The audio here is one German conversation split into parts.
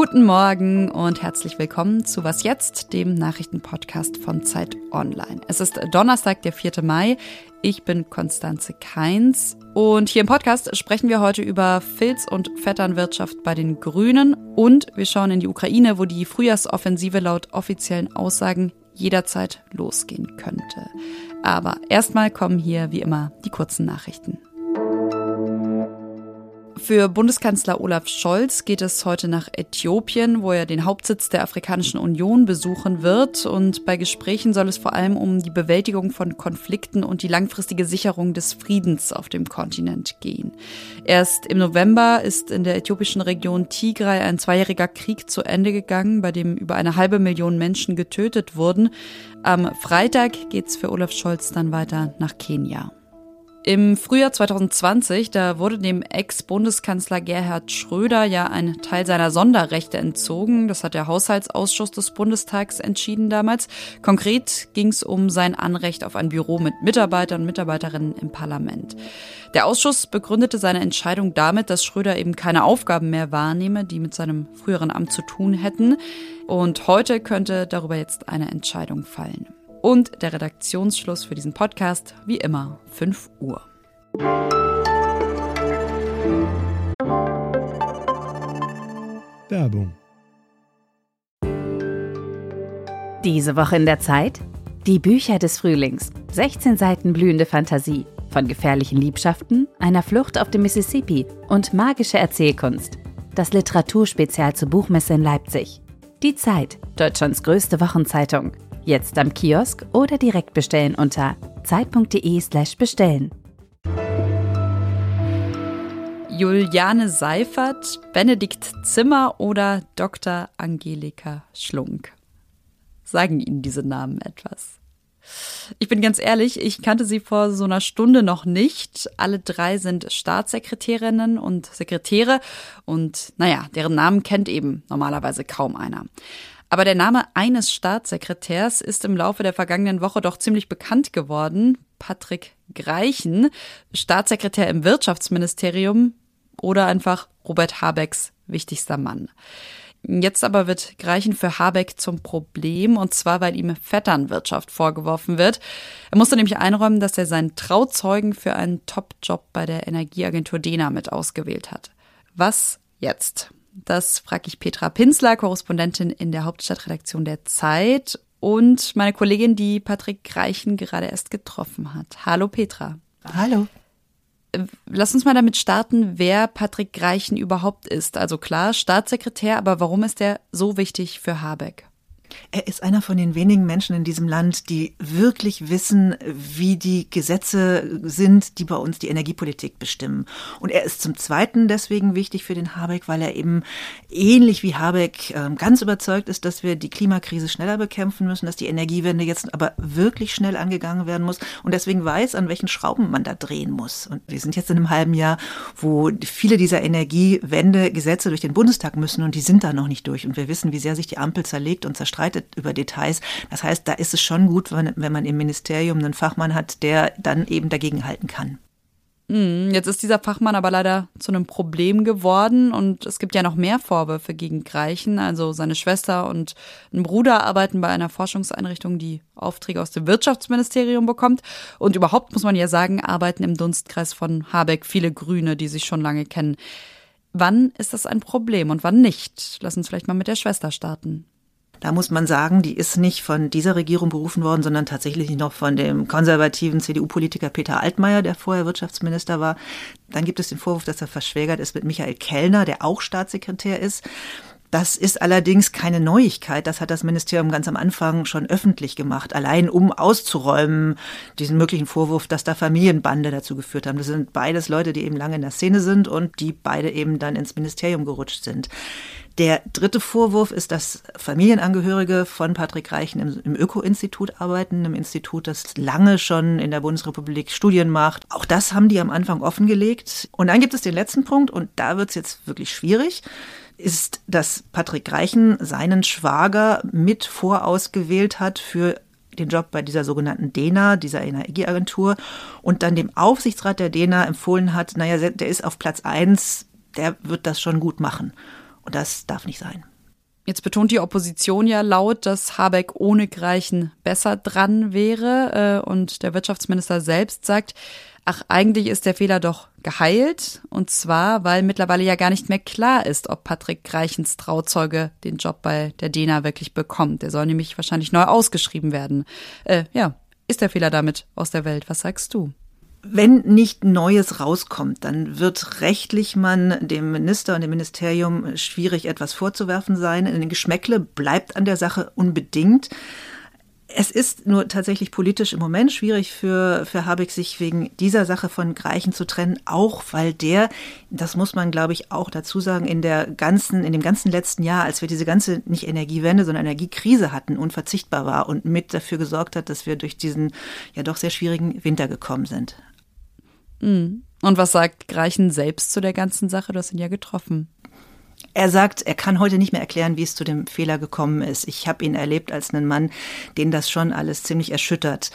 Guten Morgen und herzlich willkommen zu Was jetzt, dem Nachrichtenpodcast von Zeit Online. Es ist Donnerstag, der 4. Mai. Ich bin Konstanze Keins und hier im Podcast sprechen wir heute über Filz- und Vetternwirtschaft bei den Grünen und wir schauen in die Ukraine, wo die Frühjahrsoffensive laut offiziellen Aussagen jederzeit losgehen könnte. Aber erstmal kommen hier wie immer die kurzen Nachrichten. Für Bundeskanzler Olaf Scholz geht es heute nach Äthiopien, wo er den Hauptsitz der Afrikanischen Union besuchen wird. Und bei Gesprächen soll es vor allem um die Bewältigung von Konflikten und die langfristige Sicherung des Friedens auf dem Kontinent gehen. Erst im November ist in der äthiopischen Region Tigray ein zweijähriger Krieg zu Ende gegangen, bei dem über eine halbe Million Menschen getötet wurden. Am Freitag geht's für Olaf Scholz dann weiter nach Kenia. Im Frühjahr 2020, da wurde dem Ex-Bundeskanzler Gerhard Schröder ja ein Teil seiner Sonderrechte entzogen. Das hat der Haushaltsausschuss des Bundestags entschieden damals. Konkret ging es um sein Anrecht auf ein Büro mit Mitarbeitern und Mitarbeiterinnen im Parlament. Der Ausschuss begründete seine Entscheidung damit, dass Schröder eben keine Aufgaben mehr wahrnehme, die mit seinem früheren Amt zu tun hätten. Und heute könnte darüber jetzt eine Entscheidung fallen. Und der Redaktionsschluss für diesen Podcast, wie immer, 5 Uhr. Werbung. Diese Woche in der Zeit? Die Bücher des Frühlings. 16 Seiten blühende Fantasie. Von gefährlichen Liebschaften, einer Flucht auf dem Mississippi und magische Erzählkunst. Das Literaturspezial zur Buchmesse in Leipzig. Die Zeit, Deutschlands größte Wochenzeitung. Jetzt am Kiosk oder direkt bestellen unter zeit.de/slash bestellen. Juliane Seifert, Benedikt Zimmer oder Dr. Angelika Schlunk. Sagen Ihnen diese Namen etwas? Ich bin ganz ehrlich, ich kannte sie vor so einer Stunde noch nicht. Alle drei sind Staatssekretärinnen und Sekretäre und naja, deren Namen kennt eben normalerweise kaum einer. Aber der Name eines Staatssekretärs ist im Laufe der vergangenen Woche doch ziemlich bekannt geworden. Patrick Greichen, Staatssekretär im Wirtschaftsministerium oder einfach Robert Habecks wichtigster Mann. Jetzt aber wird Greichen für Habeck zum Problem, und zwar, weil ihm Vetternwirtschaft vorgeworfen wird. Er musste nämlich einräumen, dass er seinen Trauzeugen für einen Top-Job bei der Energieagentur DENA mit ausgewählt hat. Was jetzt? Das frage ich Petra Pinsler, Korrespondentin in der Hauptstadtredaktion der Zeit und meine Kollegin, die Patrick Reichen gerade erst getroffen hat. Hallo Petra. Hallo. Äh, lass uns mal damit starten, wer Patrick Reichen überhaupt ist. Also klar, Staatssekretär, aber warum ist er so wichtig für Habeck? Er ist einer von den wenigen Menschen in diesem Land, die wirklich wissen, wie die Gesetze sind, die bei uns die Energiepolitik bestimmen. Und er ist zum Zweiten deswegen wichtig für den Habeck, weil er eben ähnlich wie Habeck ähm, ganz überzeugt ist, dass wir die Klimakrise schneller bekämpfen müssen, dass die Energiewende jetzt aber wirklich schnell angegangen werden muss und deswegen weiß, an welchen Schrauben man da drehen muss. Und wir sind jetzt in einem halben Jahr, wo viele dieser Energiewende-Gesetze durch den Bundestag müssen und die sind da noch nicht durch. Und wir wissen, wie sehr sich die Ampel zerlegt und zerstreitet streitet über Details. Das heißt, da ist es schon gut, wenn, wenn man im Ministerium einen Fachmann hat, der dann eben dagegenhalten kann. Hm, jetzt ist dieser Fachmann aber leider zu einem Problem geworden und es gibt ja noch mehr Vorwürfe gegen Greichen. Also seine Schwester und ein Bruder arbeiten bei einer Forschungseinrichtung, die Aufträge aus dem Wirtschaftsministerium bekommt. Und überhaupt muss man ja sagen, arbeiten im Dunstkreis von Habeck viele Grüne, die sich schon lange kennen. Wann ist das ein Problem und wann nicht? Lass uns vielleicht mal mit der Schwester starten. Da muss man sagen, die ist nicht von dieser Regierung berufen worden, sondern tatsächlich noch von dem konservativen CDU-Politiker Peter Altmaier, der vorher Wirtschaftsminister war. Dann gibt es den Vorwurf, dass er verschwägert ist mit Michael Kellner, der auch Staatssekretär ist. Das ist allerdings keine Neuigkeit. Das hat das Ministerium ganz am Anfang schon öffentlich gemacht, allein um auszuräumen, diesen möglichen Vorwurf, dass da Familienbande dazu geführt haben. Das sind beides Leute, die eben lange in der Szene sind und die beide eben dann ins Ministerium gerutscht sind. Der dritte Vorwurf ist, dass Familienangehörige von Patrick Reichen im, im Öko-Institut arbeiten, einem Institut, das lange schon in der Bundesrepublik Studien macht. Auch das haben die am Anfang offengelegt. Und dann gibt es den letzten Punkt, und da wird es jetzt wirklich schwierig ist, dass Patrick Reichen seinen Schwager mit vorausgewählt hat für den Job bei dieser sogenannten DENA, dieser Energieagentur, und dann dem Aufsichtsrat der DENA empfohlen hat, naja, der ist auf Platz eins, der wird das schon gut machen. Und das darf nicht sein. Jetzt betont die Opposition ja laut, dass Habeck ohne Greichen besser dran wäre. Äh, und der Wirtschaftsminister selbst sagt, ach, eigentlich ist der Fehler doch geheilt. Und zwar, weil mittlerweile ja gar nicht mehr klar ist, ob Patrick Greichens Trauzeuge den Job bei der DENA wirklich bekommt. Der soll nämlich wahrscheinlich neu ausgeschrieben werden. Äh, ja, ist der Fehler damit aus der Welt? Was sagst du? Wenn nicht Neues rauskommt, dann wird rechtlich man dem Minister und dem Ministerium schwierig etwas vorzuwerfen sein. Ein Geschmäckle bleibt an der Sache unbedingt. Es ist nur tatsächlich politisch im Moment schwierig für, für Habeck, sich wegen dieser Sache von Greichen zu trennen, auch weil der, das muss man glaube ich auch dazu sagen, in der ganzen, in dem ganzen letzten Jahr, als wir diese ganze nicht Energiewende, sondern Energiekrise hatten, unverzichtbar war und mit dafür gesorgt hat, dass wir durch diesen ja doch sehr schwierigen Winter gekommen sind. Mhm. Und was sagt Greichen selbst zu der ganzen Sache? Du hast ihn ja getroffen. Er sagt, er kann heute nicht mehr erklären, wie es zu dem Fehler gekommen ist. Ich habe ihn erlebt als einen Mann, den das schon alles ziemlich erschüttert.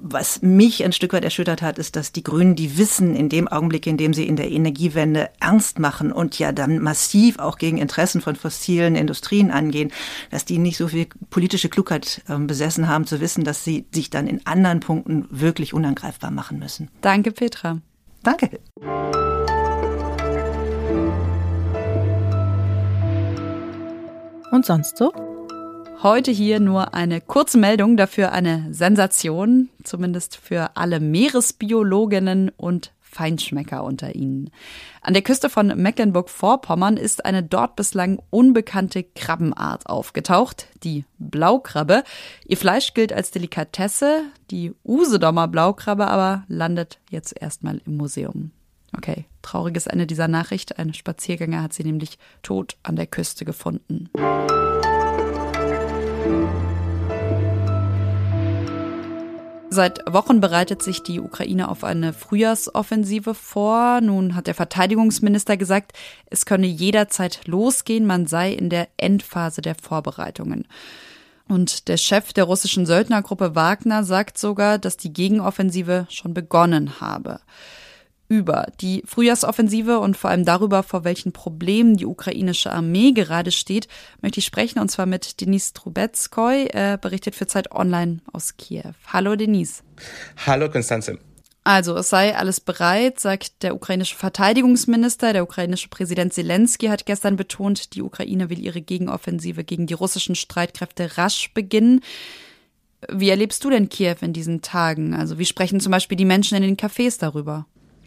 Was mich ein Stück weit erschüttert hat, ist, dass die Grünen, die wissen, in dem Augenblick, in dem sie in der Energiewende ernst machen und ja dann massiv auch gegen Interessen von fossilen Industrien angehen, dass die nicht so viel politische Klugheit äh, besessen haben, zu wissen, dass sie sich dann in anderen Punkten wirklich unangreifbar machen müssen. Danke, Petra. Danke. Und sonst so? Heute hier nur eine kurze Meldung, dafür eine Sensation, zumindest für alle Meeresbiologinnen und Feinschmecker unter ihnen. An der Küste von Mecklenburg-Vorpommern ist eine dort bislang unbekannte Krabbenart aufgetaucht, die Blaukrabbe. Ihr Fleisch gilt als Delikatesse, die Usedomer Blaukrabbe aber landet jetzt erstmal im Museum. Okay, trauriges Ende dieser Nachricht. Ein Spaziergänger hat sie nämlich tot an der Küste gefunden. Seit Wochen bereitet sich die Ukraine auf eine Frühjahrsoffensive vor. Nun hat der Verteidigungsminister gesagt, es könne jederzeit losgehen, man sei in der Endphase der Vorbereitungen. Und der Chef der russischen Söldnergruppe Wagner sagt sogar, dass die Gegenoffensive schon begonnen habe über die Frühjahrsoffensive und vor allem darüber, vor welchen Problemen die ukrainische Armee gerade steht, möchte ich sprechen und zwar mit Denise Trubetskoy, äh, berichtet für Zeit Online aus Kiew. Hallo Denise. Hallo Konstanze. Also, es sei alles bereit, sagt der ukrainische Verteidigungsminister. Der ukrainische Präsident Zelensky hat gestern betont, die Ukraine will ihre Gegenoffensive gegen die russischen Streitkräfte rasch beginnen. Wie erlebst du denn Kiew in diesen Tagen? Also, wie sprechen zum Beispiel die Menschen in den Cafés darüber?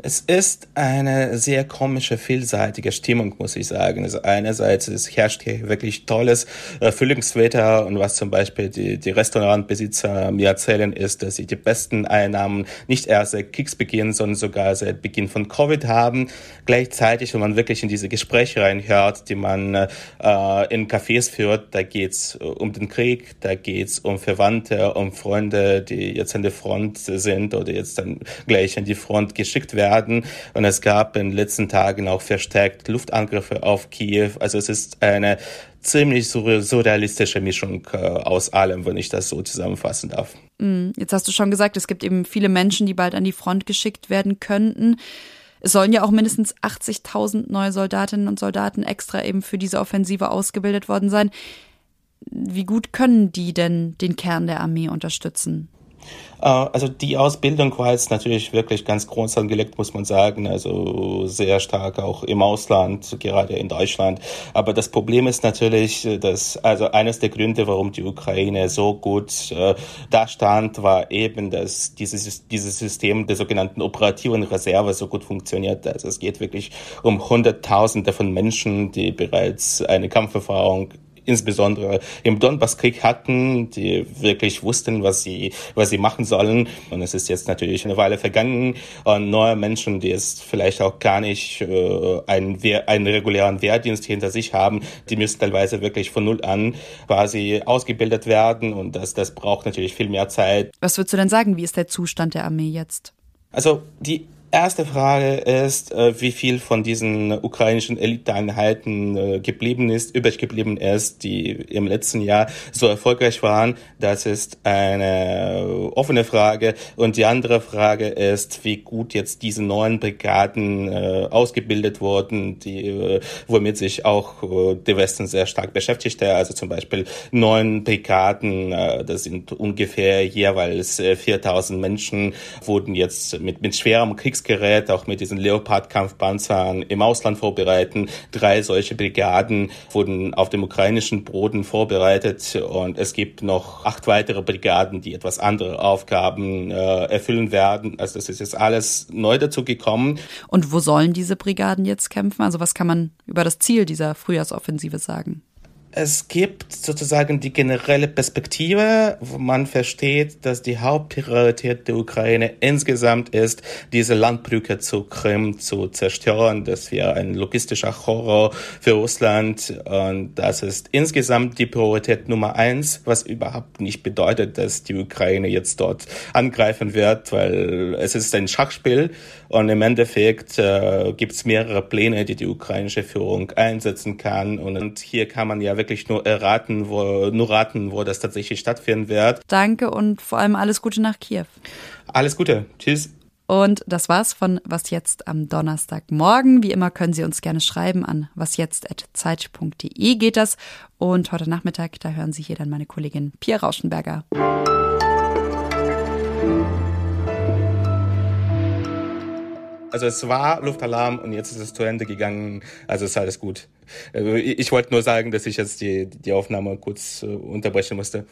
Es ist eine sehr komische, vielseitige Stimmung, muss ich sagen. Also einerseits es herrscht hier wirklich tolles äh, Frühlingswetter und was zum Beispiel die, die Restaurantbesitzer mir erzählen, ist, dass sie die besten Einnahmen nicht erst seit Kriegsbeginn, sondern sogar seit Beginn von Covid haben. Gleichzeitig, wenn man wirklich in diese Gespräche reinhört, die man äh, in Cafés führt, da geht's um den Krieg, da geht's um Verwandte, um Freunde, die jetzt an der Front sind oder jetzt dann gleich an die Front geschickt werden werden. Und es gab in den letzten Tagen auch verstärkt Luftangriffe auf Kiew. Also es ist eine ziemlich surrealistische Mischung äh, aus allem, wenn ich das so zusammenfassen darf. Mm, jetzt hast du schon gesagt, es gibt eben viele Menschen, die bald an die Front geschickt werden könnten. Es sollen ja auch mindestens 80.000 neue Soldatinnen und Soldaten extra eben für diese Offensive ausgebildet worden sein. Wie gut können die denn den Kern der Armee unterstützen? Äh, also die Ausbildung war jetzt natürlich wirklich ganz groß angelegt, muss man sagen. Also sehr stark auch im Ausland, gerade in Deutschland. Aber das Problem ist natürlich, dass also eines der Gründe, warum die Ukraine so gut äh, da stand, war eben, dass dieses, dieses System der sogenannten operativen Reserve so gut funktioniert. Also es geht wirklich um Hunderttausende von Menschen, die bereits eine Kampferfahrung insbesondere im Donbasskrieg hatten, die wirklich wussten, was sie, was sie machen sollen. Und es ist jetzt natürlich eine Weile vergangen und neue Menschen, die es vielleicht auch gar nicht äh, einen, einen regulären Wehrdienst hinter sich haben, die müssen teilweise wirklich von null an quasi ausgebildet werden und das, das braucht natürlich viel mehr Zeit. Was würdest du denn sagen? Wie ist der Zustand der Armee jetzt? Also die Erste Frage ist, äh, wie viel von diesen ukrainischen Eliteeinheiten äh, geblieben ist, übrig geblieben ist, die im letzten Jahr so erfolgreich waren. Das ist eine offene Frage. Und die andere Frage ist, wie gut jetzt diese neuen Brigaden äh, ausgebildet wurden, die, womit sich auch der Westen sehr stark beschäftigte. Also zum Beispiel neun Brigaden, das sind ungefähr jeweils 4000 Menschen, wurden jetzt mit, mit schwerem Kriegs Kriegsgerät, auch mit diesen Leopard-Kampfpanzern im Ausland vorbereiten. Drei solche Brigaden wurden auf dem ukrainischen Boden vorbereitet und es gibt noch acht weitere Brigaden, die etwas andere Aufgaben äh, erfüllen werden. Also das ist jetzt alles neu dazu gekommen. Und wo sollen diese Brigaden jetzt kämpfen? Also was kann man über das Ziel dieser Frühjahrsoffensive sagen? Es gibt sozusagen die generelle Perspektive, wo man versteht, dass die Hauptpriorität der Ukraine insgesamt ist, diese Landbrücke zu Krim zu zerstören. Das wäre ein logistischer Horror für Russland. Und das ist insgesamt die Priorität Nummer eins, was überhaupt nicht bedeutet, dass die Ukraine jetzt dort angreifen wird, weil es ist ein Schachspiel. Und im Endeffekt äh, gibt es mehrere Pläne, die die ukrainische Führung einsetzen kann. Und hier kann man ja wirklich nur erraten, wo, nur raten, wo das tatsächlich stattfinden wird. Danke und vor allem alles Gute nach Kiew. Alles Gute. Tschüss. Und das war's von Was jetzt am Donnerstagmorgen. Wie immer können Sie uns gerne schreiben an wasjetzt.zeit.de geht das. Und heute Nachmittag, da hören Sie hier dann meine Kollegin Pia Rauschenberger. Also es war Luftalarm und jetzt ist es zu Ende gegangen. Also ist alles gut. Also ich wollte nur sagen, dass ich jetzt die, die Aufnahme kurz äh, unterbrechen musste.